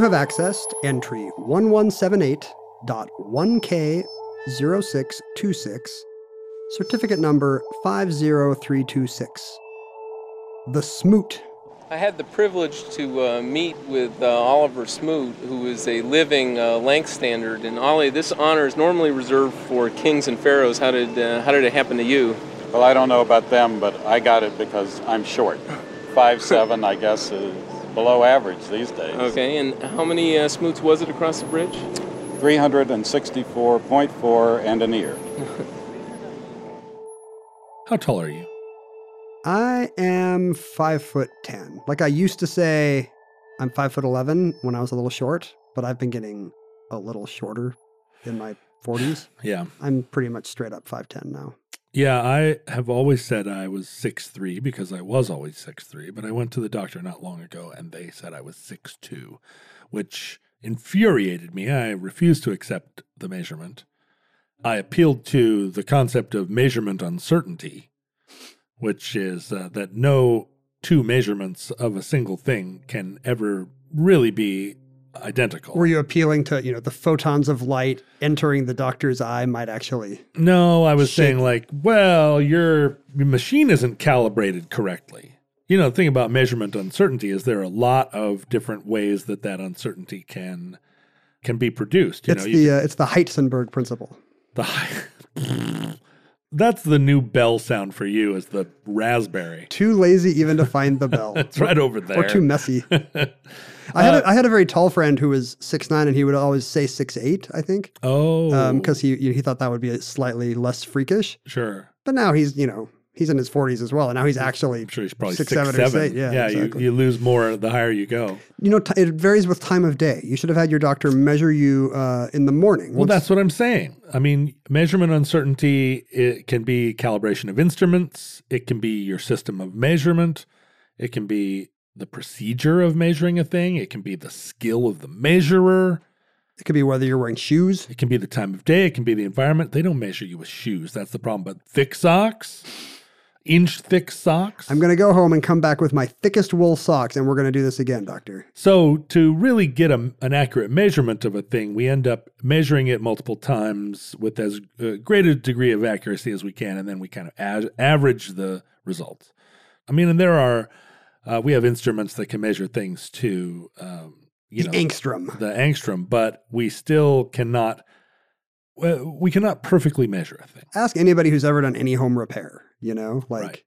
You have accessed entry 1178.1K0626, certificate number 50326. The Smoot. I had the privilege to uh, meet with uh, Oliver Smoot, who is a living uh, length standard. And Ollie, this honor is normally reserved for kings and pharaohs. How did uh, how did it happen to you? Well, I don't know about them, but I got it because I'm short. Five seven, I guess, is below average these days. Okay, and how many uh, Smoots was it across the bridge? 364.4 and an ear. How tall are you? I am five foot ten. Like I used to say, I'm five foot eleven when I was a little short, but I've been getting a little shorter in my 40s. Yeah. I'm pretty much straight up 5'10 now. Yeah, I have always said I was six three because I was always six three, but I went to the doctor not long ago and they said I was six two, which infuriated me. I refused to accept the measurement. I appealed to the concept of measurement uncertainty, which is uh, that no two measurements of a single thing can ever really be identical. Were you appealing to, you know, the photons of light entering the doctor's eye might actually. No, I was Shake. saying like, well, your machine isn't calibrated correctly. You know, the thing about measurement uncertainty is there are a lot of different ways that that uncertainty can can be produced. You it's know, the uh, it's the Heisenberg principle. the that's the new bell sound for you is the raspberry. Too lazy even to find the bell. It's right over there. or too messy. I had a, I had a very tall friend who was six nine, and he would always say six eight. I think oh, because he he thought that would be slightly less freakish. sure. But now he's you know he's in his forties as well, and now he's actually I'm sure he's probably six, six, seven, seven. or eight. Yeah, yeah. exactly. You you lose more the higher you go. You know, t- it varies with time of day. You should have had your doctor measure you uh, in the morning. Well, Once- that's what I'm saying. I mean, measurement uncertainty it can be calibration of instruments, it can be your system of measurement, it can be the procedure of measuring a thing, it can be the skill of the measurer, it could be whether you're wearing shoes. it can be the time of day, it can be the environment. They don't measure you with shoes. That's the problem. But thick socks, inch thick socks. I'm going to go home and come back with my thickest wool socks, and we're going to do this again, doctor. So, to really get a, an accurate measurement of a thing, we end up measuring it multiple times with as uh, great a degree of accuracy as we can, and then we kind of a- average the results. I mean, and there are, uh, we have instruments that can measure things to, um, you the know, angstrom. the angstrom, but we still cannot, well, we cannot perfectly measure a thing. Ask anybody who's ever done any home repair. You know, like Right.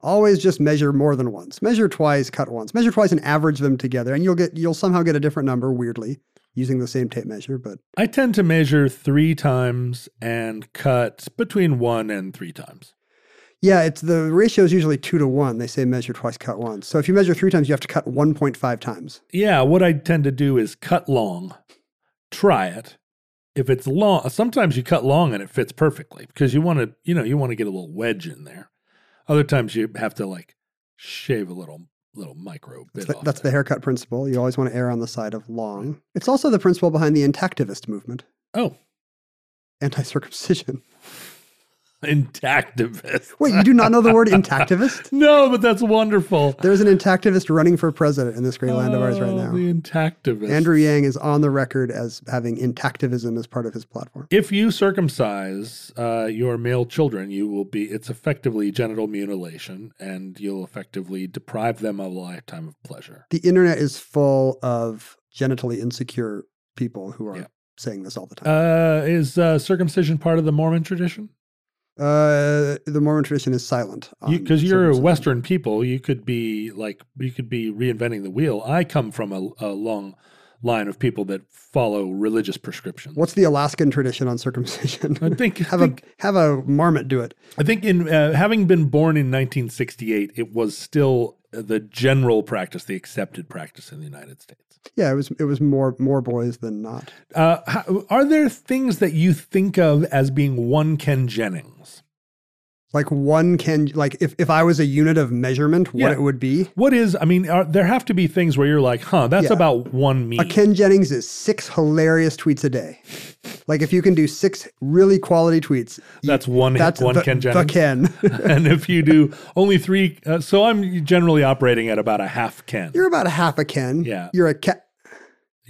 always just measure more than once. Measure twice, cut once. Measure twice and average them together, and you'll get you'll somehow get a different number. Weirdly, using the same tape measure, but I tend to measure three times and cut between one and three times. Yeah, it's the ratio is usually two to one. They say measure twice, cut once. So if you measure three times, you have to cut one point five times. Yeah, what I tend to do is cut long, try it. If it's long, sometimes you cut long and it fits perfectly because you want to, you know, you want to get a little wedge in there. Other times you have to like shave a little little micro bit Th- off. That's the haircut principle. You always want to err on the side of long. It's also the principle behind the intactivist movement, Oh, anti circumcision. Intactivist. Wait, you do not know the word intactivist? No, but that's wonderful. There's an intactivist running for president in this great land of ours right Oh, now. The intactivist. Andrew Yang is on the record as having intactivism as part of his platform. If you circumcise uh, your male children, you will be, it's effectively genital mutilation and you'll effectively deprive them of a lifetime of pleasure. The internet is full of genitally insecure people who are Yeah. saying this all the time. Uh, is uh, circumcision part of the Mormon tradition? Uh, the Mormon tradition is silent Because you, are a Western people, you could be like, you could be reinventing the wheel. I come from a, a long line of people that follow religious prescriptions. What's the Alaskan tradition on circumcision? I think, I have think a have a marmot do it. I think in uh, having been born in 1968, it was still the general practice, the accepted practice in the United States. Yeah, it was it was more more boys than not. Uh, how, are there things that you think of as being one Ken Jennings? Like one can like if, if I was a unit of measurement, what Yeah. it would be. What is? I mean, are, there have to be things where you're like, huh, that's Yeah. about one me. A Ken Jennings is six hilarious tweets a day. Like if you can do six really quality tweets, you- That's one. that's one the, Ken the Jennings. Ken. and if you do only three, uh, so I'm generally operating at about a half Ken. You're about a half a Ken. Yeah. You're a Ken.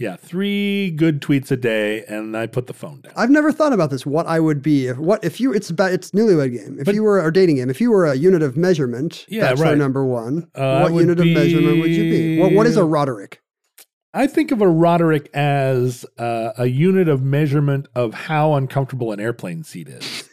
Yeah, three good tweets a day, and I put the phone down. I've never thought about this. What I would be if what if you? It's about it's newlywed game. If But- you were a dating game, if you were a unit of measurement, Yeah, bachelor right. number one. Uh, what unit of measurement would you be? What what is a be- Roderick? I think of a Roderick as uh, a unit of measurement of how uncomfortable an airplane seat is.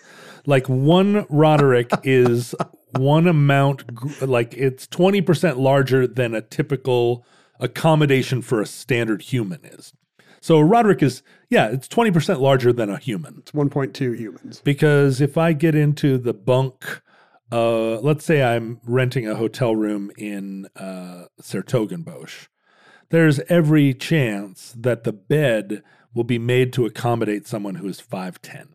like one Roderick is one amount, like it's 20% larger than a typical accommodation for a standard human is. So Roderick is, yeah, it's 20% larger than a human. It's 1.2 humans. Because if I get into the bunk, uh, let's say I'm renting a hotel room in uh, 's-Hertogenbosch, there's every chance that the bed will be made to accommodate someone who is 5'10.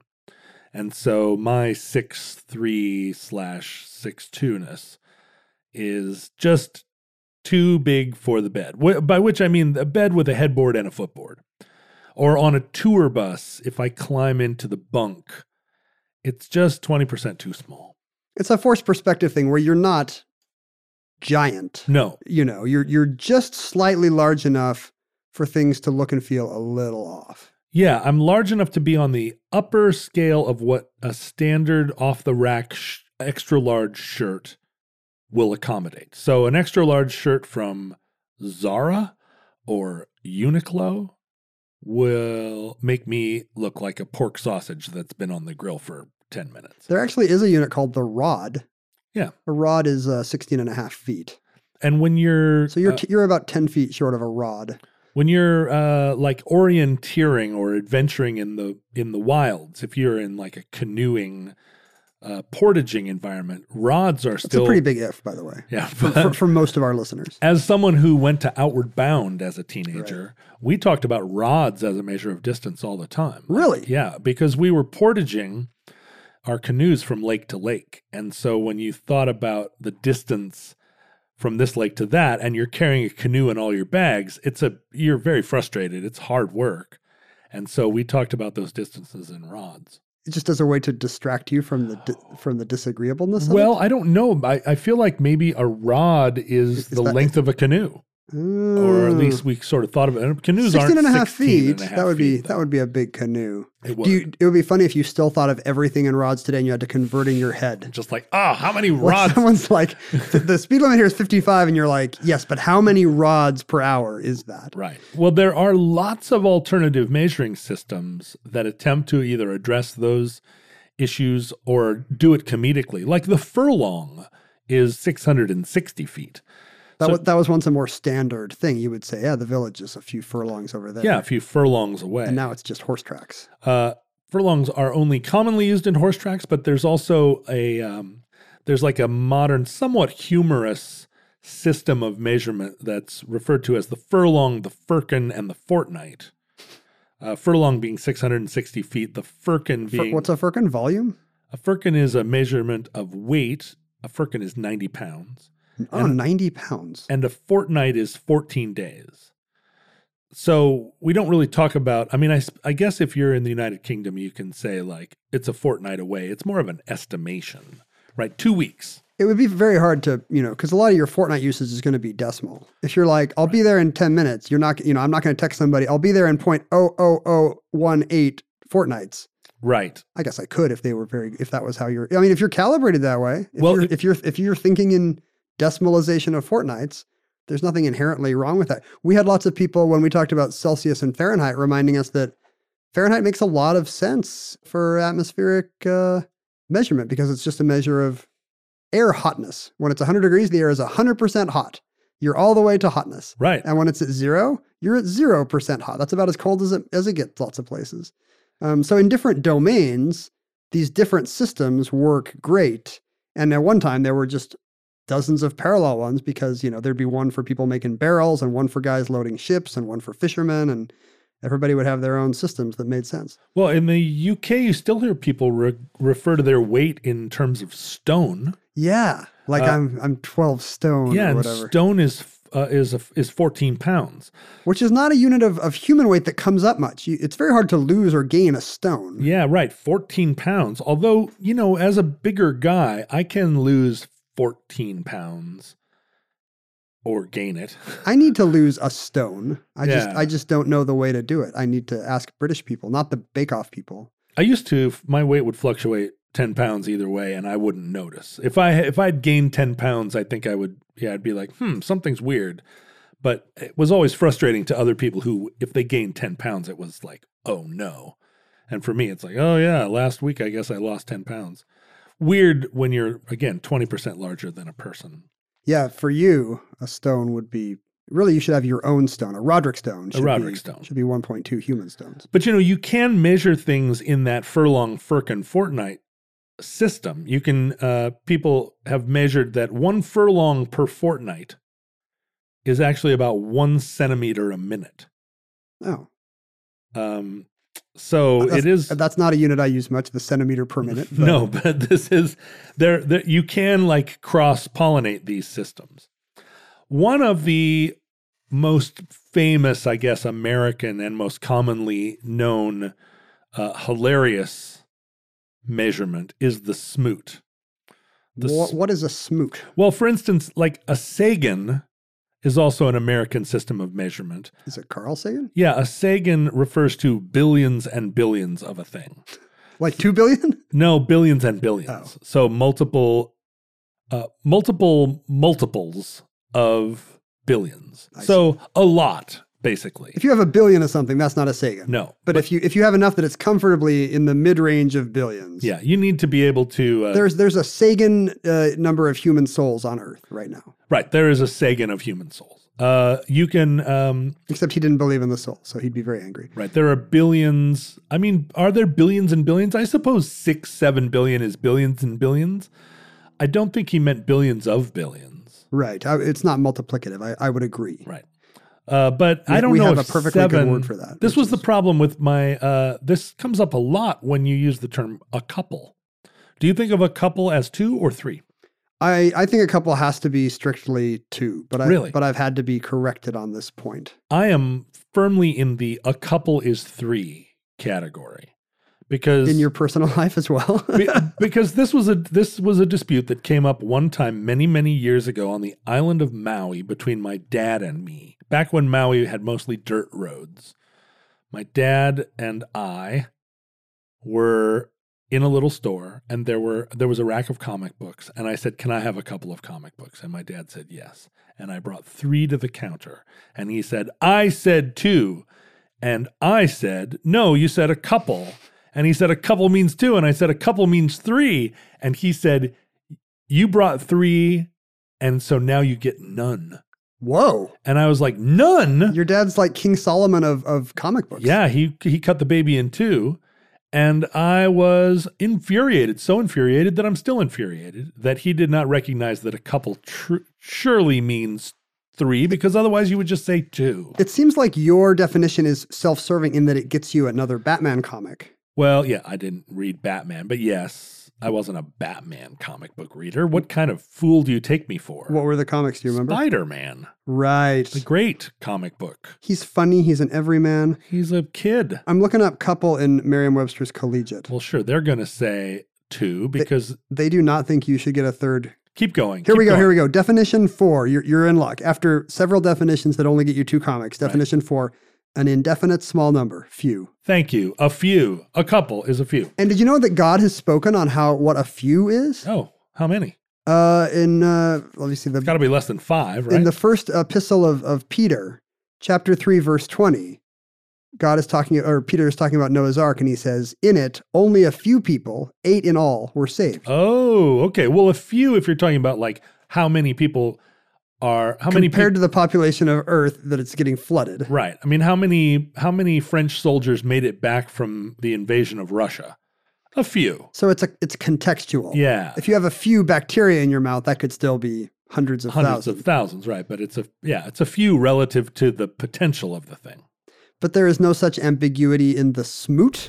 And so my 6'3 slash 6'2 ness is just too big for the bed, Wh- by which I mean a bed with a headboard and a footboard. Or on a tour bus, if I climb into the bunk, it's just 20% too small. It's a forced perspective thing where you're not giant. No, You know, you're you're just slightly large enough for things to look and feel a little off. Yeah, I'm large enough to be on the upper scale of what a standard off the rack sh- extra large shirt will accommodate. So, an extra large shirt from Zara or Uniqlo will make me look like a pork sausage that's been on the grill for 10 minutes. There actually is a unit called the rod. Yeah. A rod is uh, 16 and a half feet. And when you're So you're uh, t- you're about 10 feet short of a rod. when you're uh, like orienteering or adventuring in the in the wilds, if you're in like a canoeing, uh, portaging environment, rods are That's still a pretty big if, by the way, yeah. for, for, for most of our listeners. as someone who went to Outward Bound as a teenager, we talked about rods as a measure of distance all the time. Really? Yeah, because we were portaging our canoes from lake to lake. And so when you thought about the distance from this lake to that and you're carrying a canoe and all your bags, it's a you're very frustrated. It's hard work. And so we talked about those distances in rods. Just as a way to distract you from the di- from the disagreeableness. Of Well, I don't know. I, I feel like maybe a rod is, Is the that- length of a canoe. It? Or at least we sort of thought of it. And Canoes 16 aren't and a half 16 feet. and a half that would be feet, that would be a big canoe. It Do you, it would be funny if you still thought of everything in rods today and you had to convert in your head. Just like, oh, how many Like rods? someone's like, the, the speed limit here is 55, and you're like, yes, but how many rods per hour is that? Right. Well, there are lots of alternative measuring systems that attempt to either address those issues or do it comedically. Like the furlong is 660 feet. That, So- was, that was once a more standard thing. You would say, yeah, the village is a few furlongs over there. Yeah, a few furlongs away. And now it's just horse tracks. Uh, furlongs are only commonly used in horse tracks, but there's also a um, there's like a modern, somewhat humorous system of measurement that's referred to as the furlong, the firkin, and the fortnight. Uh, furlong being 660 feet, the firkin Fir- being what's a firkin? Volume? a firkin is a measurement of weight. A firkin is 90 pounds, Oh, And- 90 pounds. and a fortnight is 14 days. so we don't really talk about. I mean, I, I guess if you're in the United Kingdom, you can say like it's a fortnight away. It's more of an estimation, right? Two weeks. It would be very hard to, you know, because a lot of your fortnight usage is going to be decimal. If you're like, I'll be there in 10 minutes, you're not, you know, I'm not going to text somebody, I'll be there in point oh oh oh one eight fortnights. Right. I guess I could if they were very, if that was how you're, I mean, if you're calibrated that way, if, Well, you're, it- if you're, if you're thinking in decimalization of fortnights, there's nothing inherently wrong with that. We had lots of people when we talked about Celsius and Fahrenheit reminding us that Fahrenheit makes a lot of sense for atmospheric uh, measurement because it's just a measure of air hotness. When it's 100 degrees, the air is 100% hot. You're all the way to hotness. Right. And when it's at zero, you're at 0% hot. That's about as cold as it, as it gets lots of places. Um, so in different domains, these different systems work great. And at one time, there were just dozens of parallel ones because, you know, there'd be one for people making barrels and one for guys loading ships and one for fishermen. And everybody would have their own systems that made sense. Well, in the UK, you still hear people re- refer to their weight in terms of stone. Yeah. Like Uh, I'm, I'm 12 stone yeah, and stone is uh, is a, is 14 pounds. which is not a unit of, of human weight that comes up much. You, it's very hard to lose or gain a stone. Yeah, right. 14 pounds. Although, you know, as a bigger guy, I can lose 14 pounds or gain it. I need to lose a stone. I just I just don't know the way to do it. I need to ask British people, not the Bake Off people. I used to, my weight would fluctuate 10 pounds either way and I wouldn't notice. If I if I'd gained 10 pounds, I think I would yeah, I'd be like, "Hmm, something's weird." But it was always frustrating to other people who if they gained 10 pounds, it was like, "Oh no." And for me, it's like, "Oh yeah, last week I guess I lost 10 pounds." Weird when you're again 20% larger than a person. Yeah, for you, a stone would be really you should have your own stone. A Roderick stone. should Roderick be, stone. should be 1.2 human stones. But you know, you can measure things in that furlong, firkin, fortnight system. You can, uh, people have measured that one furlong per fortnight is actually about one centimeter a minute. Oh, Um, so that's, it is. That's not a unit I use much. The centimeter per minute. but- No, but this is there. you can like cross pollinate these systems. One of the most famous, I guess, American and most commonly known uh, hilarious measurement is the smoot. The Wha- s- what is a smoot? well, for instance, like a Sagan is also an American system of measurement. Is it Carl Sagan? Yeah, a Sagan refers to billions and billions of a thing. Like two billion? No, billions and billions. Oh. So multiple, uh, multiple multiples of billions. I so a lot, basically. If you have a billion of something, that's not a Sagan. no, But if you if you have enough that it's comfortably in the mid range of billions, yeah, you need to be able to. Uh, there's there's a Sagan uh, number of human souls on Earth right now. right, there is a Sagan of human souls. Uh, you can. Um, Except he didn't believe in the soul, so he'd be very angry. right, there are billions. I mean, are there billions and billions? I suppose six, seven billion is billions and billions. I don't think he meant billions of billions. Right. I, it's not multiplicative. I, I would agree. Right. Uh, but We- I don't we know have if a perfectly good seven- word for that, This was the problem with my. Uh, this comes up a lot when you use the term a couple. Do you think of a couple as two or three? I, I think a couple has to be strictly two, but I Really? but I've had to be corrected on this point. I am firmly in the a couple is three category because In your personal life as well. Because this was a this was a dispute that came up one time many many years ago on the island of Maui between my dad and me. Back when Maui had mostly dirt roads. My dad and I were in a little store and there were there was a rack of comic books and I said, "Can I have a couple of comic books?" And my dad said, "Yes." And I brought 3 to the counter and he said, "I said 2." And I said, "No, you said a couple." And he said, A couple means two. And I said, A couple means three. And he said, You brought three. And so now you get none. Whoa. And I was like, None? Your dad's like King Solomon of, of comic books. Yeah, he, he cut the baby in two. And I was infuriated, so infuriated that I'm still infuriated that he did not recognize that a couple tr- surely means three, because otherwise you would just say two. It seems like your definition is self serving in that it gets you another Batman comic. Well, yeah, I didn't read Batman, but yes. I wasn't a Batman comic book reader. What kind of fool do you take me for? What were the comics? Do you remember? Spider Man, right. the great comic book. He's funny. He's an everyman. He's a kid. I'm looking up couple in Merriam-Webster's collegiate. Well, sure, they're going to say two because They do not think you should get a third. keep going. Here keep we go. going. Here we go. Definition four. You're, you're in luck. After several definitions that only get you two comics. Definition four: an indefinite small number, few. Thank you. A few, a couple is a few. And did you know that God has spoken on how what a few is? Oh, how many? Uh, in uh, let me see the It's got to be less than five, right? in the first epistle of, of Peter, chapter 3, verse 20, God is talking, or Peter is talking about Noah's Ark, and he says, In it, only a few people, eight in all, were saved. oh, okay. Well, a few. If you're talking about like how many people are, how many Compared peop- to the population of Earth that it's getting flooded. Right. I mean, how many how many French soldiers made it back from the invasion of Russia? A few. So it's a it's contextual. Yeah. If you have a few bacteria in your mouth, that could still be hundreds of Hundreds thousands. of thousands, right? But it's a yeah, it's a few relative to the potential of the thing. But there is no such ambiguity in the smoot.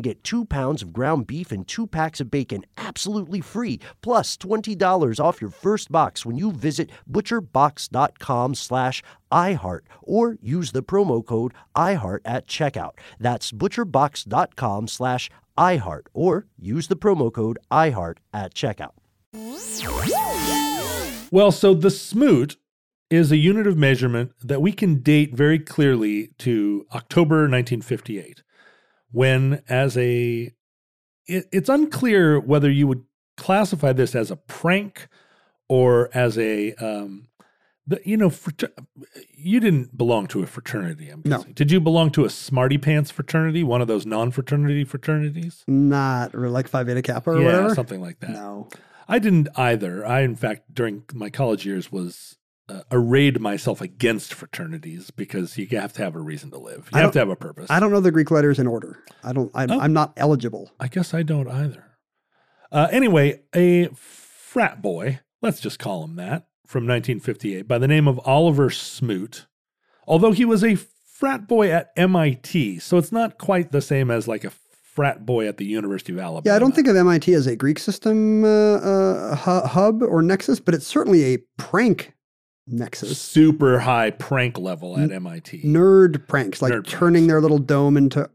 get two pounds of ground beef and two packs of bacon absolutely free, plus $20 off your first box when you visit butcherbox.com slash iHeart or use the promo code iHeart at checkout. That's butcherbox.com slash iHeart or use the promo code iHeart at checkout. Well, so the smoot is a unit of measurement that we can date very clearly to October 1958, when, as a, it, it's unclear whether you would classify this as a prank or as a, um, the, you know, frater- you didn't belong to a fraternity. I'm No. Did you belong to a Smarty Pants fraternity, one of those non-fraternity fraternities? Not or like Phi Beta Kappa or yeah, whatever. something like that. No. I didn't either. I, in fact, during my college years, was uh, arrayed myself against fraternities because you have to have a reason to live. You I have to have a purpose. I don't know the Greek letters in order. I don't. I, Oh. I'm not eligible. I guess I don't either. Uh, anyway, a frat boy, let's just call him that, from 1958, by the name of Oliver Smoot, although he was a frat boy at MIT, so it's not quite the same as like a frat boy at the University of Alabama. Yeah, I don't think of MIT as a Greek system uh, uh, hub or nexus, but it's certainly a prank nexus. super high prank level at MIT. Nerd pranks, like Nerd turning pranks. their little dome into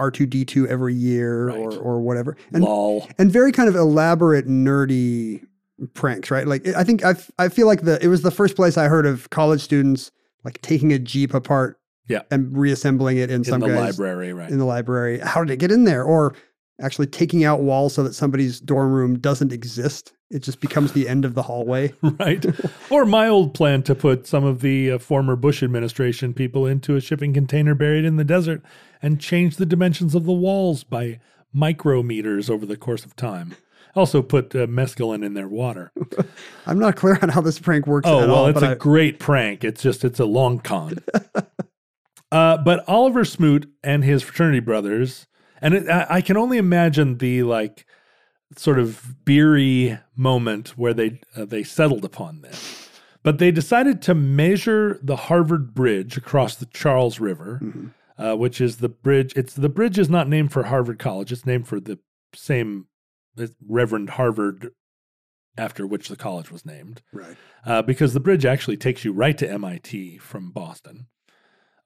R2D2 every year Right. or, or whatever. And, Lol. and very kind of elaborate, nerdy pranks, right? Like, I think I I feel like the it was the first place I heard of college students like taking a Jeep apart Yeah. and reassembling it in, In some the library, right? in the library. How did it get in there? Or actually taking out walls so that somebody's dorm room doesn't exist. It just becomes the end of the hallway. right? Or my old plan to put some of the uh, former Bush administration people into a shipping container buried in the desert and change the dimensions of the walls by micrometers over the course of time. Also, put uh, mescaline in their water. I'm not clear on how this prank works Oh well, all. it's a I- great prank. It's just it's a long con. uh, but Oliver Smoot and his fraternity brothers, and it, I, I can only imagine the like sort of beery moment where they uh, they settled upon this. But they decided to measure the Harvard Bridge across the Charles River, uh, which is the bridge. It's the bridge is not named for Harvard College. It's named for the same Reverend Harvard after which the college was named right. uh, because the bridge actually takes you right to MIT from Boston.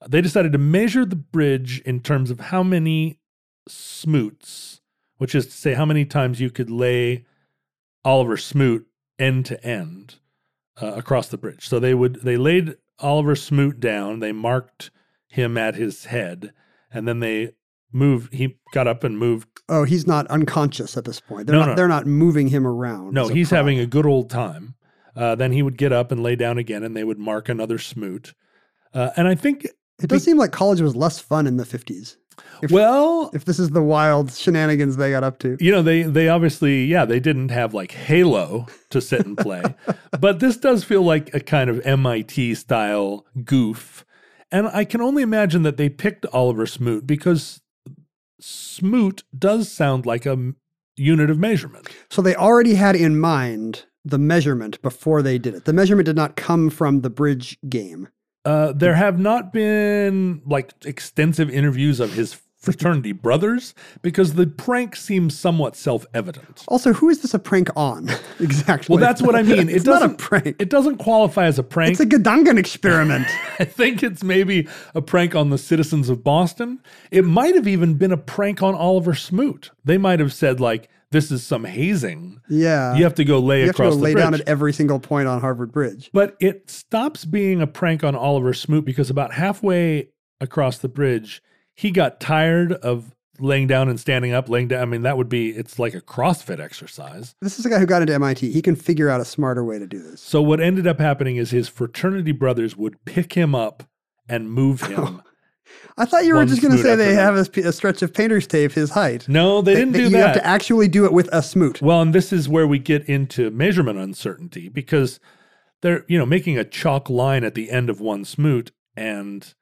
They decided to measure the bridge in terms of how many smoots, which is to say how many times you could lay Oliver Smoot end to end uh, across the bridge. So they would they laid Oliver Smoot down, they marked him at his head, and then they moved. He got up and moved oh, he's not unconscious at this point. They're No, not no. they're not moving him around. No, he's prop. having a good old time. Uh, then he would get up and lay down again, and they would mark another smoot. Uh, and I think, It does seem like college was less fun in the 50s. If, well, if this is the wild shenanigans they got up to. you know, they they obviously, yeah, they didn't have like Halo to sit and play, but this does feel like a kind of MIT style goof. And I can only imagine that they picked Oliver Smoot because Smoot does sound like a unit of measurement. So they already had in mind the measurement before they did it. The measurement did not come from the bridge game. Uh, there have not been like extensive interviews of his fraternity brothers because the prank seems somewhat self-evident. Also, who is this a prank on? exactly. Well, that's what I mean. It it's not a doesn't prank. It doesn't qualify as a prank. It's a Gedanken experiment. I think it's maybe a prank on the citizens of Boston. It might have even been a prank on Oliver Smoot. They might have said like, "This is some hazing. yeah. You have to go lay You have to across go the lay bridge." down at every single point on Harvard Bridge. But it stops being a prank on Oliver Smoot because about halfway across the bridge, he got tired of laying down and standing up, laying down. I mean, that would be, it's like a CrossFit exercise. This is a guy who got into MIT. He can figure out a smarter way to do this. So what ended up happening is his fraternity brothers would pick him up and move him. I thought you were just going to say they have a, a stretch of painter's tape his height. No, they didn't That do you that. have to actually do it with a smoot. Well, and this is where we get into measurement uncertainty because they're, you know, making a chalk line at the end of one smoot and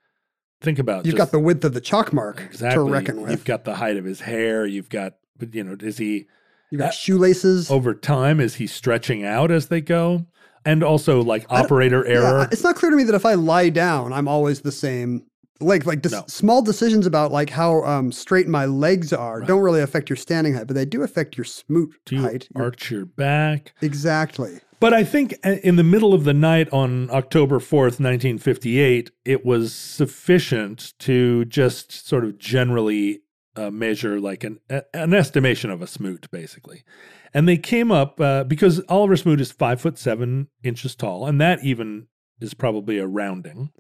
think about You've just got the width of the chalk mark exactly to reckon with. You've got the height of his hair, you've got you know, is he You've got uh, shoelaces. over time is he stretching out as they go? And also like operator Yeah, error. it's not clear to me that if I lie down, I'm always the same. Like like dis- No. small decisions about like how um, straight my legs are don't really affect your standing height, but they do affect your smoot Do you height. Your- arch your back? exactly. But I think uh, in the middle of the night on October 4th, 1958, it was sufficient to just sort of generally uh, measure like an, a- an estimation of a smoot, basically. And they came up uh, because Oliver Smoot is five foot seven inches tall, and that even is probably a rounding.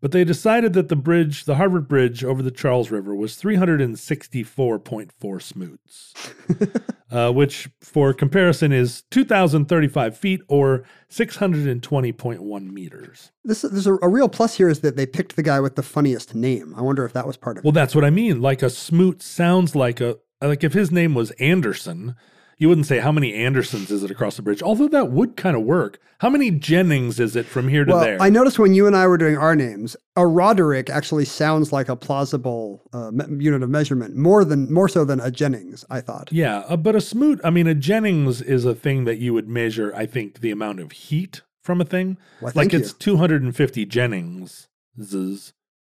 But they decided that the bridge, the Harvard Bridge over the Charles River, was 364.4 smoots, uh, which for comparison is 2,035 feet or 620.1 meters. This there's a, a real plus here is that they picked the guy with the funniest name. I wonder if that was part of it. Well, that's what I mean. Like a smoot sounds like a, like if his name was Anderson, you wouldn't say how many Andersons is it across the bridge, although that would kind of work. How many Jennings is it from here to Well, there? I noticed when you and I were doing our names, a Roderick actually sounds like a plausible uh, me- unit of measurement more than more so than a Jennings. I thought. Yeah, uh, but a smoot, I mean, a Jennings is a thing that you would measure, I think, the amount of heat from a thing. Well, like it's you. 250 Jennings.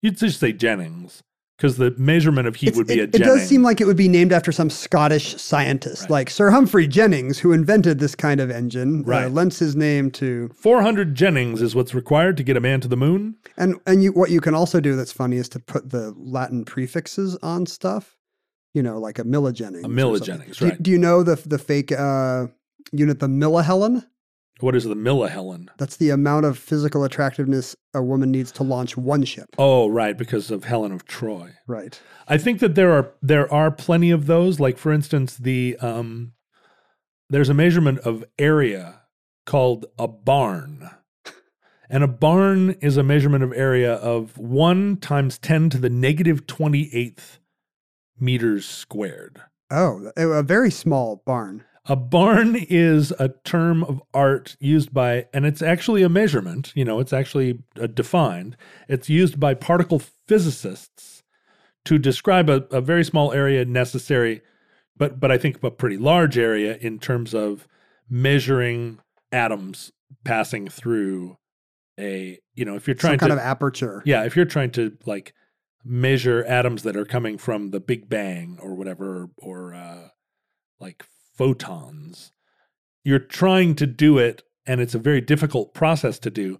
You'd just say Jennings because the measurement of heat It's- would be it, a it does seem like it would be named after some Scottish scientist, Right. like Sir Humphrey Jennings, who invented this kind of engine. Uh, Right. lends his name to 400 Jennings is what's required to get a man to the moon. and and you what you can also do that's funny is to put the Latin prefixes on stuff. You know, like a millijennings. A or millijennings, something. Do, right. do you know the the fake uh, unit, the millihelen? What is the millihelen? That's the amount of physical attractiveness a woman needs to launch one ship. Oh, right, because of Helen of Troy. Right. I think that there are there are plenty of those. Like for instance, the um, there's a measurement of area called a barn, and a barn is a measurement of area of one times ten to the negative twenty eighth meters squared. Oh, a, a very small barn. A barn is a term of art used by, and it's actually a measurement, you know, it's actually uh, defined. It's used by particle physicists to describe a, a very small area necessary, but, but I think a pretty large area in terms of measuring atoms passing through a, you know, if you're Some trying kind to, of aperture. yeah, if you're trying to like measure atoms that are coming from the Big Bang or whatever, or uh, like photons, you're trying to do it, and it's a very difficult process to do,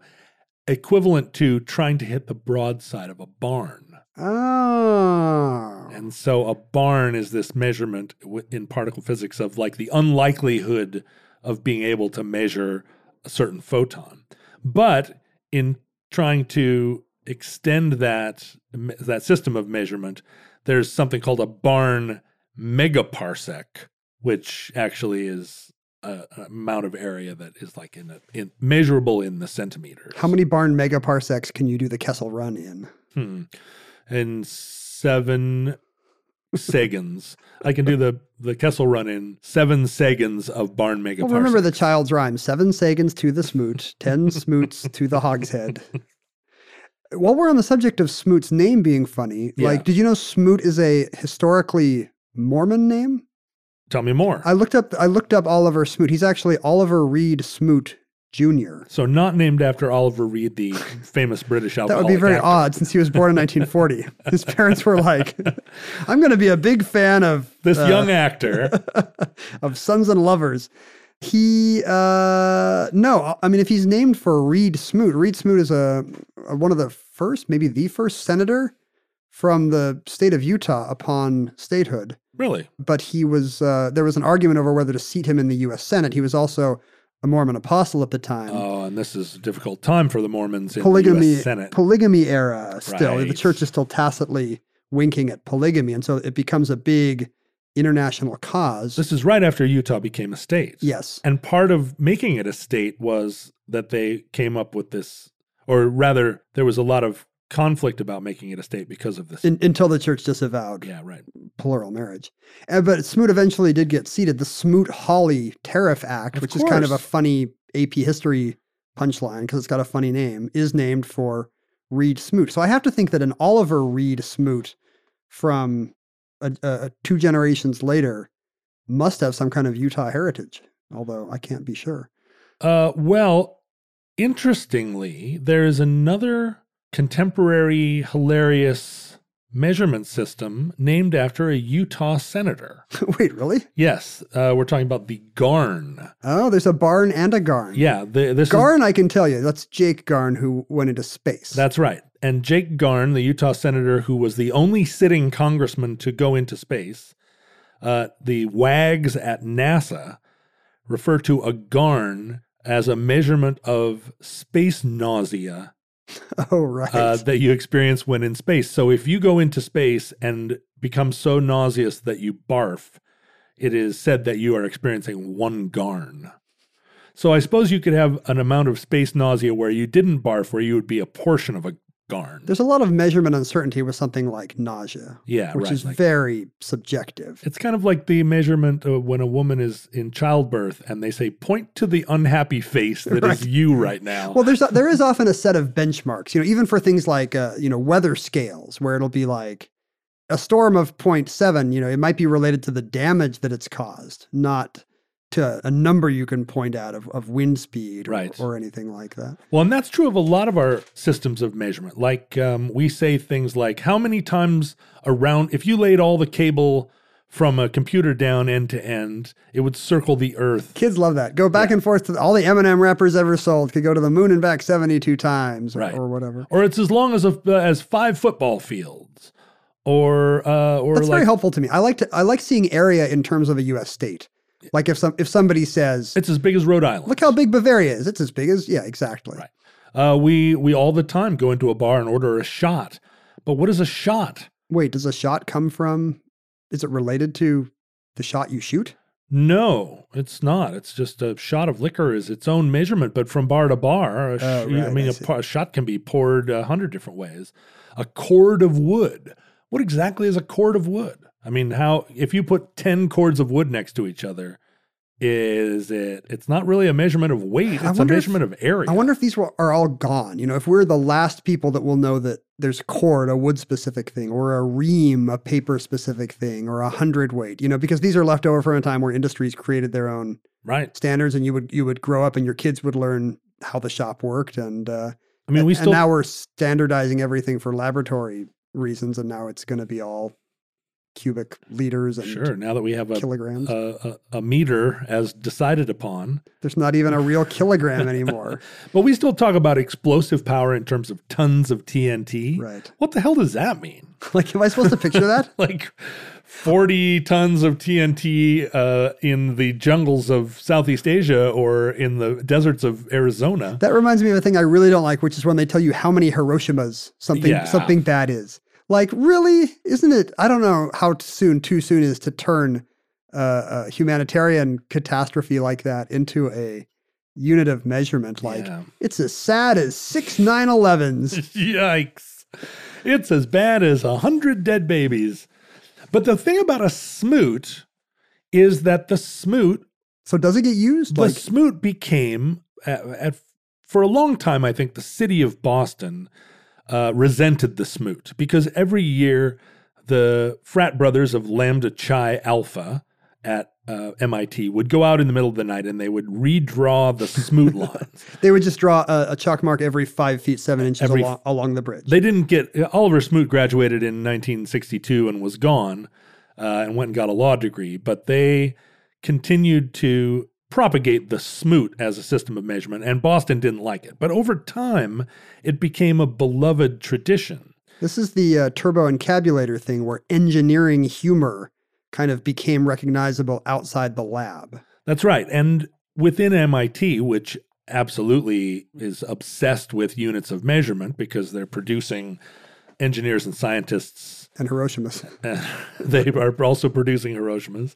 equivalent to trying to hit the broadside of a barn. Oh. And so a barn is this measurement in particle physics of like the unlikelihood of being able to measure a certain photon. But in trying to extend that that system of measurement, there's something called a barn megaparsec, which actually is a, a amount of area that is like in, a, in measurable in the centimeters. How many barn megaparsecs can you do the Kessel Run in? Hmm. In seven seconds, I can do the the Kessel run in seven seconds of barn megaparsecs. Well, remember the child's rhyme: seven sagans to the smoot, ten smoots to the hogshead. While we're on the subject of Smoot's name being funny, Yeah. like, did you know Smoot is a historically Mormon name? Tell me more. I looked up. I looked up Oliver Smoot. He's actually Oliver Reed Smoot Jr. so not named after Oliver Reed, the famous British album. That would be very actor. odd since he was born in 1940. His parents were like, "I'm going to be a big fan of This uh, young actor. of Sons and Lovers." He uh no, I mean if he's named for Reed Smoot, Reed Smoot is a, a one of the first, maybe the first senator from the state of Utah upon statehood. Really? But he was uh there was an argument over whether to seat him in the US Senate. He was also a Mormon apostle at the time. Oh, and this is a difficult time for the Mormons in polygamy the US Senate. polygamy era still the church is still tacitly winking at polygamy and so it becomes a big international cause this is right after Utah became a state. yes And part of making it a state was that they came up with this, or rather, there was a lot of conflict about making it a state because of this. in, until the church disavowed yeah, right. plural marriage Uh, but smoot eventually did get seated the smoot hawley tariff act Of which is kind of a funny ap history punchline because it's got a funny name is named for reed smoot so i have to think that an oliver reed smoot from a, a, two generations later must have some kind of Utah heritage, although I can't be sure. Uh, well, interestingly, there is another contemporary hilarious measurement system named after a Utah senator. Wait, really? Yes, uh, we're talking about the Garn. Oh, there's a barn and a garn. Yeah, the, this is Garn, I can tell you, that's Jake Garn who went into space. That's right. And Jake Garn, the Utah senator who was the only sitting congressman to go into space, uh, the wags at NASA refer to a Garn as a measurement of space nausea oh, right. uh, that you experience when in space. So if you go into space and become so nauseous that you barf, it is said that you are experiencing one Garn. So I suppose you could have an amount of space nausea where you didn't barf, where you would be a portion of a Garn. there's a lot of measurement uncertainty with something like nausea, Yeah, which right. is like- very subjective. it's kind of like the measurement of when a woman is in childbirth and they say, point to the unhappy face that is Right. you right now. Well, there's there is often a set of benchmarks, you know, even for things like uh, you know weather scales, where it'll be like a storm of 0.7, you know, it might be related to the damage that it's caused, not to a number you can point out of, of wind speed or, Right. or anything like that. Well, and that's true of a lot of our systems of measurement. Like um, we say things like, how many times around, if you laid all the cable from a computer down end to end, it would circle the earth. Kids love that. Go back and forth to all the M&M wrappers ever sold could go to the moon and back 72 times or, Right. or whatever. Or it's as long as a, uh, as five football fields. Or, uh, or That's like, very helpful to me. I like to I like seeing area in terms of a US state. Like if some if somebody says, it's as big as Rhode Island. "Look how big Bavaria is." It's as big as yeah, exactly. Right. Uh, we, we all the time go into a bar and order a shot. But what is a shot? Wait, does a shot come from? Is it related to the shot you shoot? No, it's not. It's just a shot of liquor is its own measurement, but from bar to bar, a sh- Oh, I mean, I a, a shot can be poured a hundred different ways. A cord of wood. What exactly is a cord of wood? I mean, how if you put ten cords of wood next to each other, is it? It's not really a measurement of weight. It's a wonder if- measurement of area. I wonder if these are all gone. You know, if we're the last people that will know that there's cord, a wood specific thing, or a ream, a paper specific thing, or a hundredweight. You know, because these are left over from a time where industries created their own right. standards, and you would you would grow up, and your kids would learn how the shop worked, and uh, I mean, we and still now we're standardizing everything for laboratory reasons, and now it's going to be all cubic liters and sure now that we have a kilograms. a, a, a meter as decided upon. There's not even a real kilogram anymore. But we still talk about explosive power in terms of tons of TNT. Right. What the hell does that mean? Like, am I supposed to picture that? like 40 tons of TNT uh, in the jungles of Southeast Asia or in the deserts of Arizona. That reminds me of a thing I really don't like, which is when they tell you how many Hiroshimas something Yeah. something bad is. Like, really? Isn't it? I don't know how soon too soon is to turn uh, a humanitarian catastrophe like that into a unit of measurement. Like, Yeah. it's as sad as six 9/11s. Yikes. It's as bad as a hundred dead babies. But the thing about a smoot is that the smoot, So does it get used? the Like, smoot became, at, at, for a long time, I think the city of Boston uh, resented the smoot because every year the frat brothers of Lambda Chi Alpha at uh, MIT would go out in the middle of the night and they would redraw the smoot lines. they would just draw a, a chalk mark every five feet seven inches Every- along, along the bridge. They didn't get Oliver Smoot graduated in 1962 and was gone uh, and went and got a law degree, but they continued to propagate the smoot as a system of measurement, and Boston didn't like it. But over time, it became a beloved tradition. This is the uh, turbo encabulator thing where engineering humor kind of became recognizable outside the lab. That's right. And within MIT, which absolutely is obsessed with units of measurement because they're producing engineers and scientists And Hiroshima's. they are also producing Hiroshimas.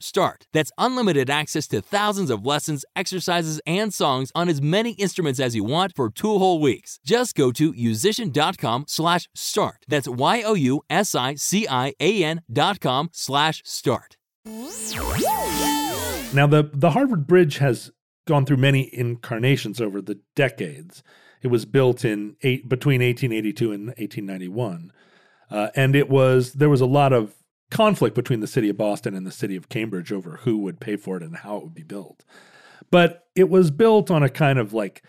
start. That's unlimited access to thousands of lessons, exercises, and songs on as many instruments as you want for two whole weeks. Just go to yousician.com slash start. That's Y-O-U-S-I-C-I-A-N dot com slash start. Now, the, the Harvard Bridge has gone through many incarnations over the decades. It was built in eight, between 1882 and 1891. Uh, and it was there was a lot of conflict between the city of Boston and the city of Cambridge over who would pay for it and how it would be built. But it was built on a kind of like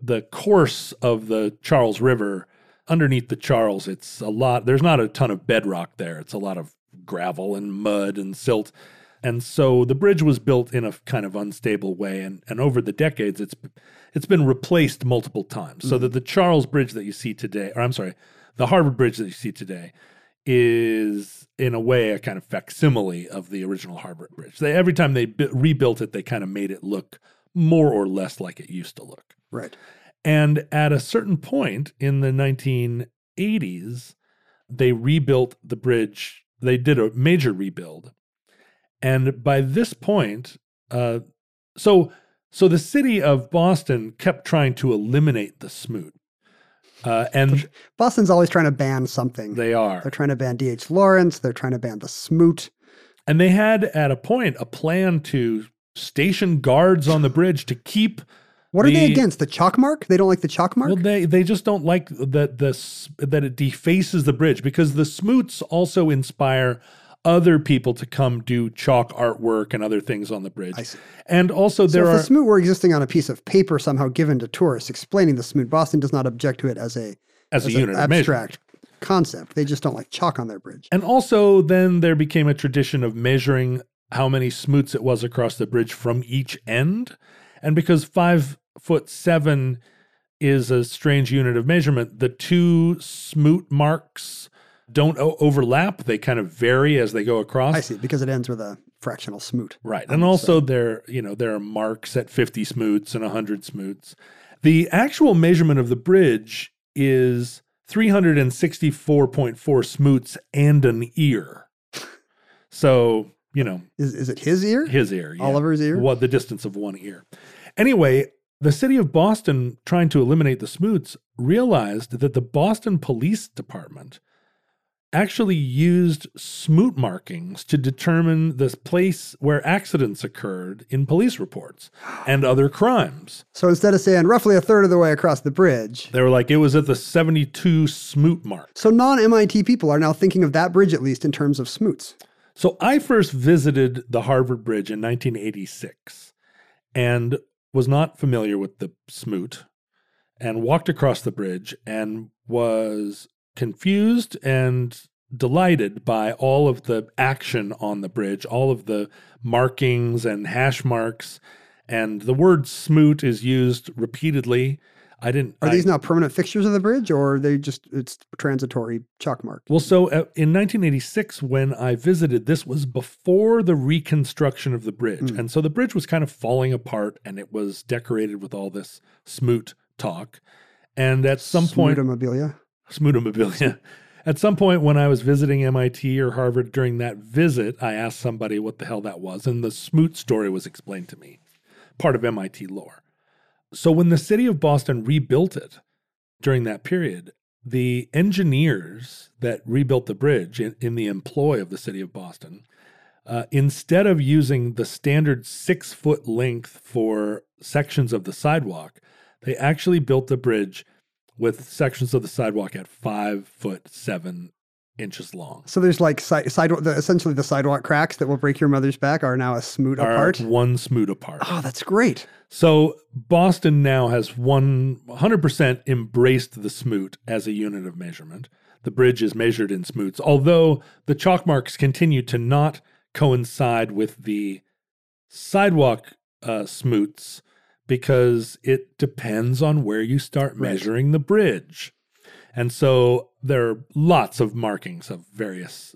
the course of the Charles River underneath the Charles. It's a lot. There's not a ton of bedrock there. It's a lot of gravel and mud and silt. And so the bridge was built in a kind of unstable way, and, and over the decades, it's it's been replaced multiple times. So mm-hmm. that the Charles Bridge that you see today, or I'm sorry, the Harvard Bridge that you see today, is in a way a kind of facsimile of the original Harvard Bridge. They, every time they bu- rebuilt it, they kind of made it look more or less like it used to look. Right. And at a certain point in the 1980s, they rebuilt the bridge. They did a major rebuild. And by this point, uh, so so the city of Boston kept trying to eliminate the smoot. Uh, and Boston's always trying to ban something. they are. They're trying to ban D.H. Lawrence. They're trying to ban the smoot. And they had at a point a plan to station guards on the bridge to keep What are they against? The chalk mark? They don't like the chalk mark? Well, they they just don't like that the that it defaces the bridge because the smoots also inspire other people to come do chalk artwork and other things on the bridge. I see. And also so there if are the smoot were existing on a piece of paper somehow given to tourists explaining the smoot, Boston does not object to it as a as a unit an of measurement. abstract concept. They just don't like chalk on their bridge. And also then there became a tradition of measuring how many smoots it was across the bridge from each end. And because five foot seven is a strange unit of measurement, the two smoot marks don't o- overlap. They kind of vary as they go across. I see, because it ends with a fractional smoot. Right. And also side. there, you know, there are marks at 50 smoots and 100 smoots. The actual measurement of the bridge is 364.4 smoots and an ear. So, you know, is, is it his ear? his ear. yeah. Oliver's ear? What the distance of one ear. Anyway, the city of Boston, trying to eliminate the smoots, realized that the Boston Police Department actually used smoot markings to determine the place where accidents occurred in police reports and other crimes. So instead of saying roughly a third of the way across the bridge, They were like, it was at the 72 smoot mark. so non MIT people are now thinking of that bridge at least in terms of smoots. So I first visited the Harvard Bridge in 1986 and was not familiar with the smoot and walked across the bridge and was confused and delighted by all of the action on the bridge, all of the markings and hash marks. And the word smoot is used repeatedly. I didn't. Are I- these now permanent fixtures of the bridge or are they just it's transitory chalk mark? Well, so uh, in 1986, when I visited, this was before the reconstruction of the bridge. And so the bridge was kind of falling apart and it was decorated with all this smoot talk. And at some point, Smootomobilia. At some point, when I was visiting MIT or Harvard during that visit, I asked somebody what the hell that was, and the smoot story was explained to me, part of MIT lore. So when the city of Boston rebuilt it during that period, the engineers that rebuilt the bridge in, in the employ of the city of Boston, uh, instead of using the standard six foot length for sections of the sidewalk, they actually built the bridge with sections of the sidewalk at five foot seven inches long. So there's like side, sidewalk, the, essentially the sidewalk cracks that will break your mother's back are now a smoot Are apart. one smoot apart. Oh, that's great. So Boston now has 100% embraced the smoot as a unit of measurement. The bridge is measured in smoots, although the chalk marks continue to not coincide with the sidewalk uh, smoots because it depends on where you start Right. measuring the bridge. And so there are lots of markings of various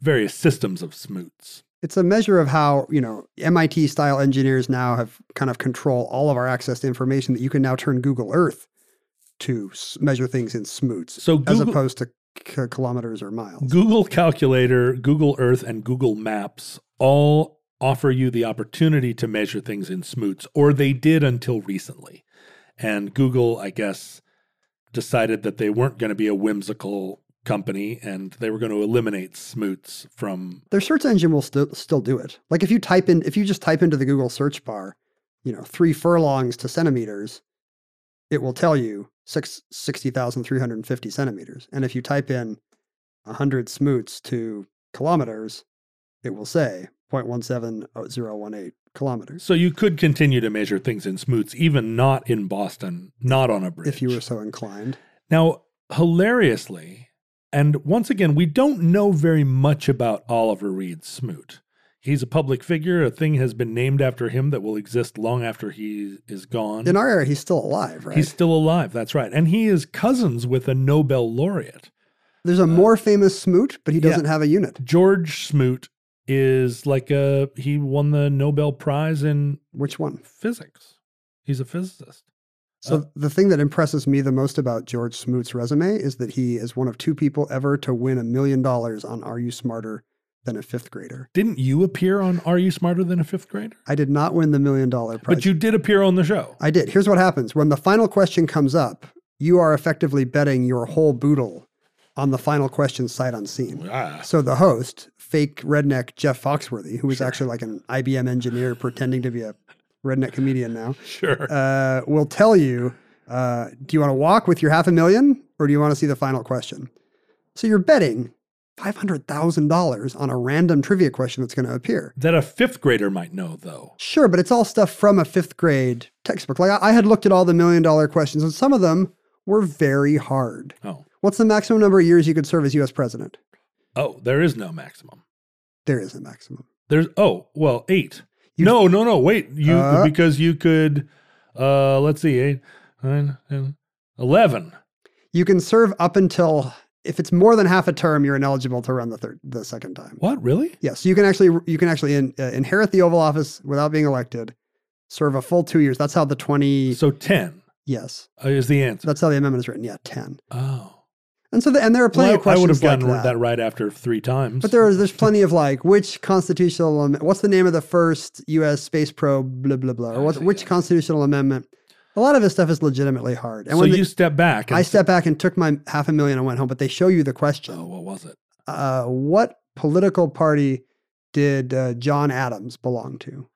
various systems of smoots. It's a measure of how, you know, MIT style engineers now have kind of control all of our access to information that you can now turn Google Earth to measure things in smoots So as opposed to k- kilometers or miles. Google Calculator, Google Earth, and Google Maps all offer you the opportunity to measure things in smoots, or they did until recently. And Google, I guess, decided that they weren't going to be a whimsical company and they were going to eliminate smoots from. Their search engine will still still do it. Like if you type in if you just type into the Google search bar, you know, 3 furlongs to centimeters, it will tell you six, 60,350 centimeters. And if you type in 100 smoots to kilometers, it will say 0.170018 kilometers So you could continue to measure things in smoots, even not in Boston, not on a bridge. if you were so inclined. Now, hilariously, and once again, we don't know very much about Oliver Reed Smoot. He's a public figure. A thing has been named after him that will exist long after he is gone. In our era, he's still alive, right? He's still alive. That's right. And he is cousins with a Nobel laureate. There's a uh, more famous smoot, but he doesn't have a unit. George Smoot is like a, he won the Nobel Prize in Which one? physics. He's a physicist. So Uh, the thing that impresses me the most about George Smoot's resume is that he is one of two people ever to win a million dollars on Are You Smarter Than a Fifth Grader? Didn't you appear on Are You Smarter Than a Fifth Grader? I did not win the million dollar prize. But you did appear on the show. I did. Here's what happens. When the final question comes up, you are effectively betting your whole boodle on the final question sight unseen. Ah. So the host, fake redneck Jeff Foxworthy, who who is actually like an IBM engineer pretending to be a redneck comedian now, Sure. uh, will tell you, uh, do you want to walk with your half a million or do you want to see the final question? So you're betting $500,000 on a random trivia question that's going to appear. that a fifth grader might know, though. Sure, but it's all stuff from a fifth grade textbook. Like I I had looked at all the million dollar questions and some of them were very hard. Oh, What's the maximum number of years you could serve as US president? oh, there is no maximum. There is a maximum. There's oh well eight. You- no, no, no. Wait, you Uh. because you could. Uh, let's see, eight, nine, 10, eleven. You can serve up until if it's more than half a term, you're ineligible to run the third, the second time. What really? Yes, you can actually you can actually in, uh, inherit the Oval Office without being elected, serve a full two years. That's how the twenty. So ten yes, uh, is the answer. that's how the amendment is written. Yeah, ten. oh, And so the, and there are plenty well, of I, I would questions have gotten like that. that. right after three times. But there is there's plenty of like which constitutional am- what's the name of the first U.S. space probe blah blah blah or what which yeah. constitutional amendment A lot of this stuff is legitimately hard. And so when you they- step back. I say, stepped back and took my half a million and went home, but they show you the question. Oh, what was it? Uh, what political party did uh, John Adams belong to?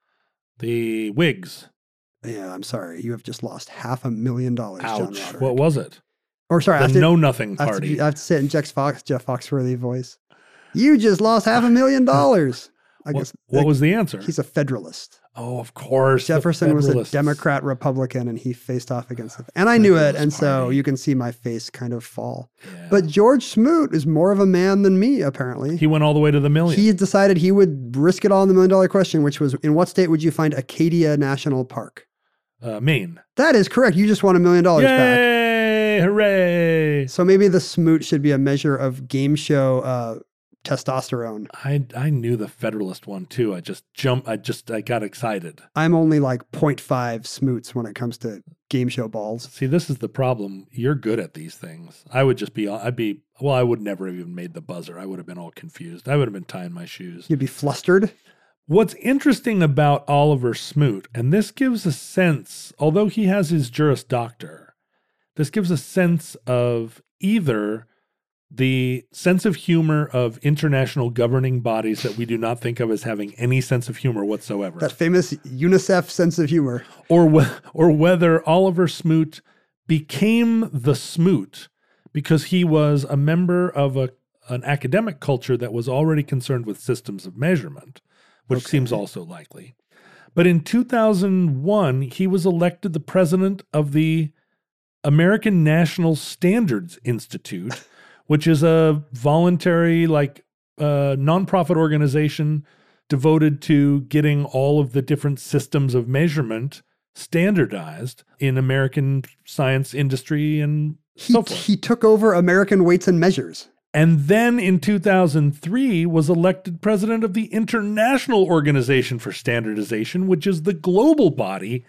The Whigs. Yeah, I'm sorry. You have just lost half a million dollars, John Ouch. Roderick. What was it? Or sorry, I The have to, Know Nothing I have to, Party. I have to say it in Jeff Fox, Jeff Foxworthy voice. You just lost half a million dollars. I What, guess what was the answer? he's a Federalist. Oh, of course. Jefferson was a Democrat Republican, and he faced off against it. And I knew it, and so you can see my face kind of fall. Yeah. But George Smoot is more of a man than me, apparently. he went all the way to the million. He decided he would risk it all in the million dollar question, which was in what state would you find Acadia National Park? uh, Maine. That is correct. You just won a million dollars back. Hooray! So maybe the smoot should be a measure of game show uh, testosterone. I I knew the Federalist one too. I just jumped. I just I got excited. I'm only like 0.5 smoots when it comes to game show balls. See, this is the problem. You're good at these things. I would just be. I'd be. Well, I would never have even made the buzzer. I would have been all confused. I would have been tying my shoes. You'd be flustered. What's interesting about Oliver Smoot, and this gives a sense, although he has his Juris Doctor, this gives a sense of either the sense of humor of international governing bodies that we do not think of as having any sense of humor whatsoever, That famous UNICEF sense of humor. or wh- or whether Oliver Smoot became the Smoot because he was a member of a an academic culture that was already concerned with systems of measurement, which seems also likely. But in 2001, he was elected the president of the American National Standards Institute, which is a voluntary, like, uh, nonprofit organization devoted to getting all of the different systems of measurement standardized in American science industry and He, so he took over American weights and measures. And then in 2003 was elected president of the International Organization for Standardization, which is the global body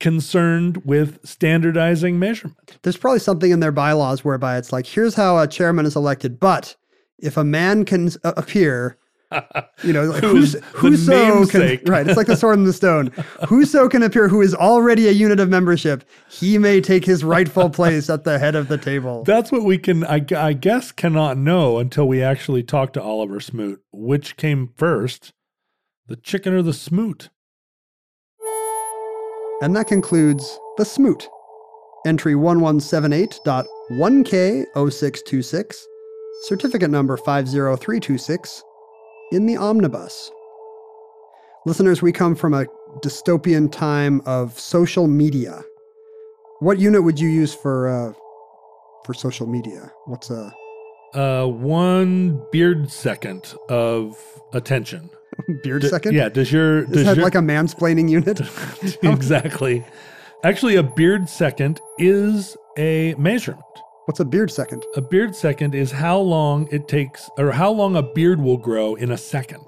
concerned with standardizing measurement. There's probably something in their bylaws whereby it's like, here's how a chairman is elected, but if a man can uh, appear, you know, like who's, whoso can, right? It's like the sword and the stone. Whoso can appear, who is already a unit of membership, he may take his rightful place at the head of the table. That's what we can, I, I guess, cannot know until we actually talk to Oliver Smoot. Which came first, the chicken or the smoot? And that concludes the smoot. Entry 1178.1K0626, certificate number 50326, in the omnibus. Listeners, we come from a dystopian time of social media. What unit would you use for uh, for social media? What's a Uh, one beard second of attention. beard D- second? Yeah. Does your Is does that your, like a mansplaining unit? exactly? Actually, a beard second is a measurement. What's a beard second? A beard second is how long it takes, or how long a beard will grow in a second.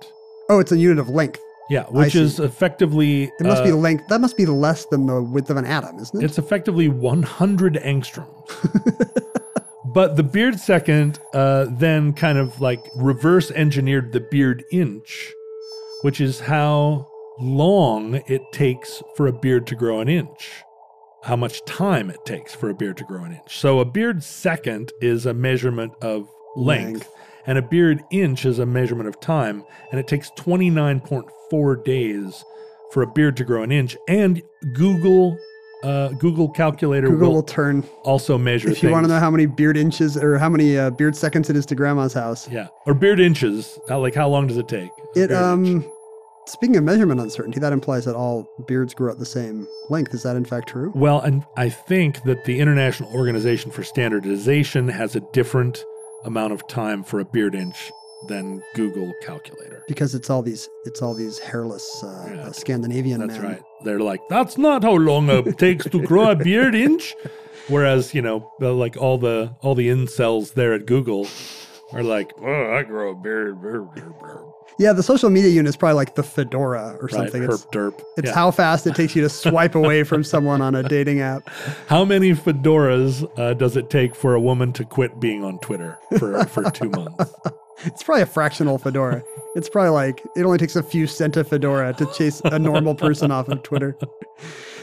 Oh, it's a unit of length. Yeah, which is effectively It must be uh, length. That must be less than the width of an atom, isn't it? It's effectively 100 angstroms. but the beard second uh, then kind of like reverse engineered the beard inch, which is how long it takes for a beard to grow an inch, how much time it takes for a beard to grow an inch. So a beard second is a measurement of length, Length. and a beard inch is a measurement of time, and it takes 29.4 days for a beard to grow an inch. And Google uh, Google calculator Google will will turn also measure if you want to know how many beard inches or how many uh, beard seconds it is to grandma's house. Yeah, or beard inches. How, like how long does it take? It um inch. speaking of measurement uncertainty, that implies that all beards grow at the same length. Is that in fact true? Well, and I think that the International Organization for Standardization has a different amount of time for a beard inch than Google calculator. Because it's all these it's all these hairless uh, Yeah. uh, Scandinavian That's men. right. They're like, that's not how long it takes to grow a beard inch. Whereas, you know, like all the all the incels there at Google are like, oh, I grow a beard. brr, brr, brr." Yeah, the social media unit is probably like the fedora or Right, something. It's, derp. it's Yeah. how fast it takes you to swipe away from someone on a dating app. How many fedoras uh, does it take for a woman to quit being on Twitter for, for two months? It's probably a fractional fedora. It's probably like it only takes a few cent a fedora to chase a normal person off of Twitter.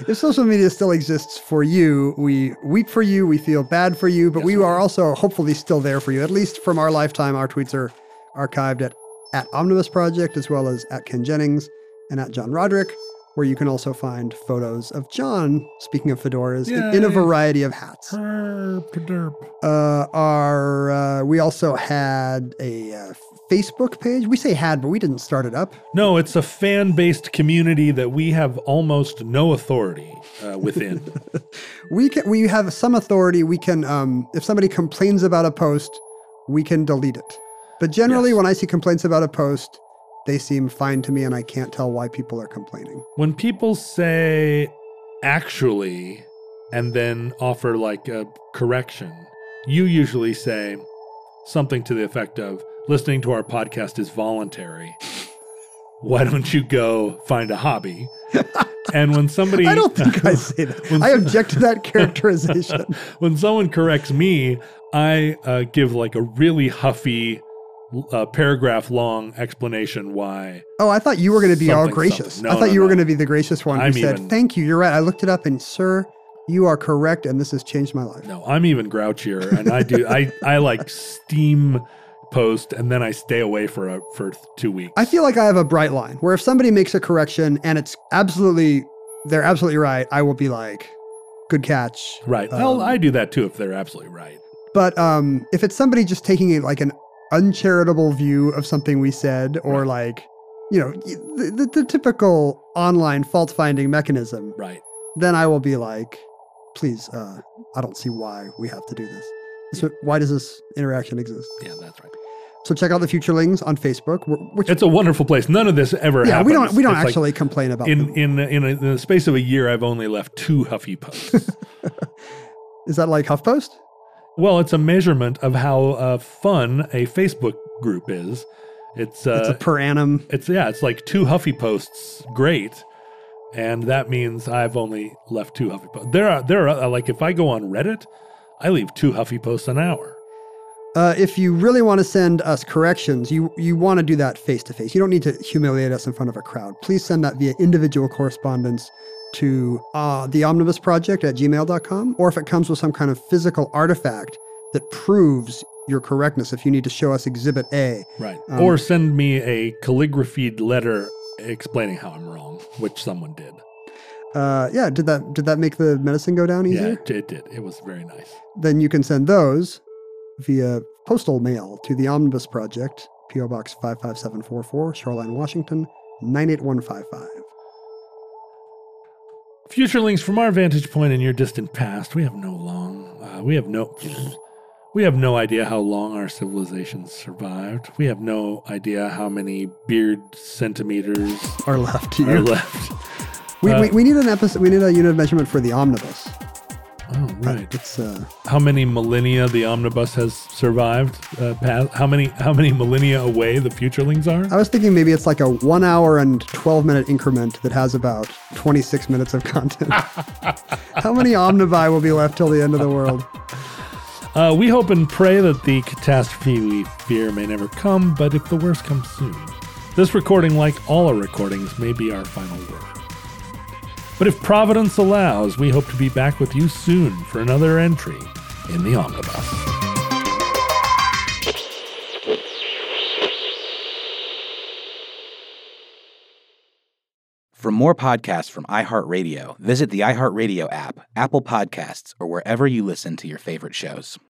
if social media still exists for you, we weep for you, we feel bad for you, but we are also hopefully still there for you. At least from our lifetime, our tweets are archived at, at Omnibus Project as well as at Ken Jennings and at John Roderick, where you can also find photos of John, speaking of fedoras, in, in a variety of hats. Herp, derp. Uh, our uh, we also had a uh, Facebook page. We say had, but we didn't start it up. No, it's a fan based community that we have almost no authority uh, within. We can we have some authority. We can um, if somebody complains about a post, we can delete it. But generally, Yes. when I see complaints about a post, they seem fine to me, and I can't tell why people are complaining. when people say actually and then offer like a correction, you usually say something to the effect of listening to our podcast is voluntary. Why don't you go find a hobby? and when somebody I don't think I say that. When I object to that characterization. when someone corrects me, I uh, give like a really huffy, uh, paragraph long explanation why. Oh, I thought you were going to be all gracious. something. I thought no, you were no. going to be the gracious one I'm said, even- "Thank you. You're right. I looked it up, and sir, you are correct, and this has changed my life." No, I'm even grouchier, and I do. I I like steam post, and then I stay away for a for two weeks. I feel like I have a bright line where if somebody makes a correction and it's absolutely, they're absolutely right, I will be like, "Good catch." right. well, Um, I do that too if they're absolutely right. But um, if it's somebody just taking it like an uncharitable view of something we said, or like, you know, the, the, the typical online fault finding mechanism, Right. then I will be like, please, uh, I don't see why we have to do this. So why does this interaction exist? Yeah, that's right. So check out the Futurelings on Facebook, which It's a wonderful place. None of this ever yeah, happens. we don't we don't It's like actually complain about in in in, a, in the space of a year, I've only left two Huffy posts. Is that like HuffPost? Well, it's a measurement of how uh, fun a Facebook group is. It's uh, it's a per annum. It's yeah, it's like two Huffy posts, great, and that means I've only left two Huffy posts. There are there are like if I go on Reddit, I leave two Huffy posts an hour. Uh, if you really want to send us corrections, you you want to do that face to face. You don't need to humiliate us in front of a crowd. Please send that via individual correspondence to uh, the Omnibus Project at gmail.com, or if it comes with some kind of physical artifact that proves your correctness, if you need to show us Exhibit A. Right. Um, or send me a calligraphied letter explaining how I'm wrong, which someone did. Uh, yeah, did that did that make the medicine go down easier? it, it did. It was very nice. Then you can send those via postal mail to the Omnibus Project, PO Box 55744, Shoreline, Washington 98155. Futurelings, from our vantage point in your distant past, we have no long, uh, we have no, we have no idea how long our civilization survived. We have no idea how many beard centimeters Are left to are left. We, Uh, we, we need an episode. We need a unit of measurement for the omnibus. Oh, right. It's uh, How many millennia the omnibus has survived? Uh, past, how many how many millennia away the futurelings are? I was thinking maybe it's like a one hour and twelve minute increment that has about twenty six minutes of content. How many omnibi will be left till the end of the world? Uh, we hope and pray that the catastrophe we fear may never come, but if the worst comes soon, this recording, like all our recordings, may be our final word. But if Providence allows, we hope to be back with you soon for another entry in the Omnibus. For more podcasts from iHeartRadio, visit the iHeartRadio app, Apple Podcasts, or wherever you listen to your favorite shows.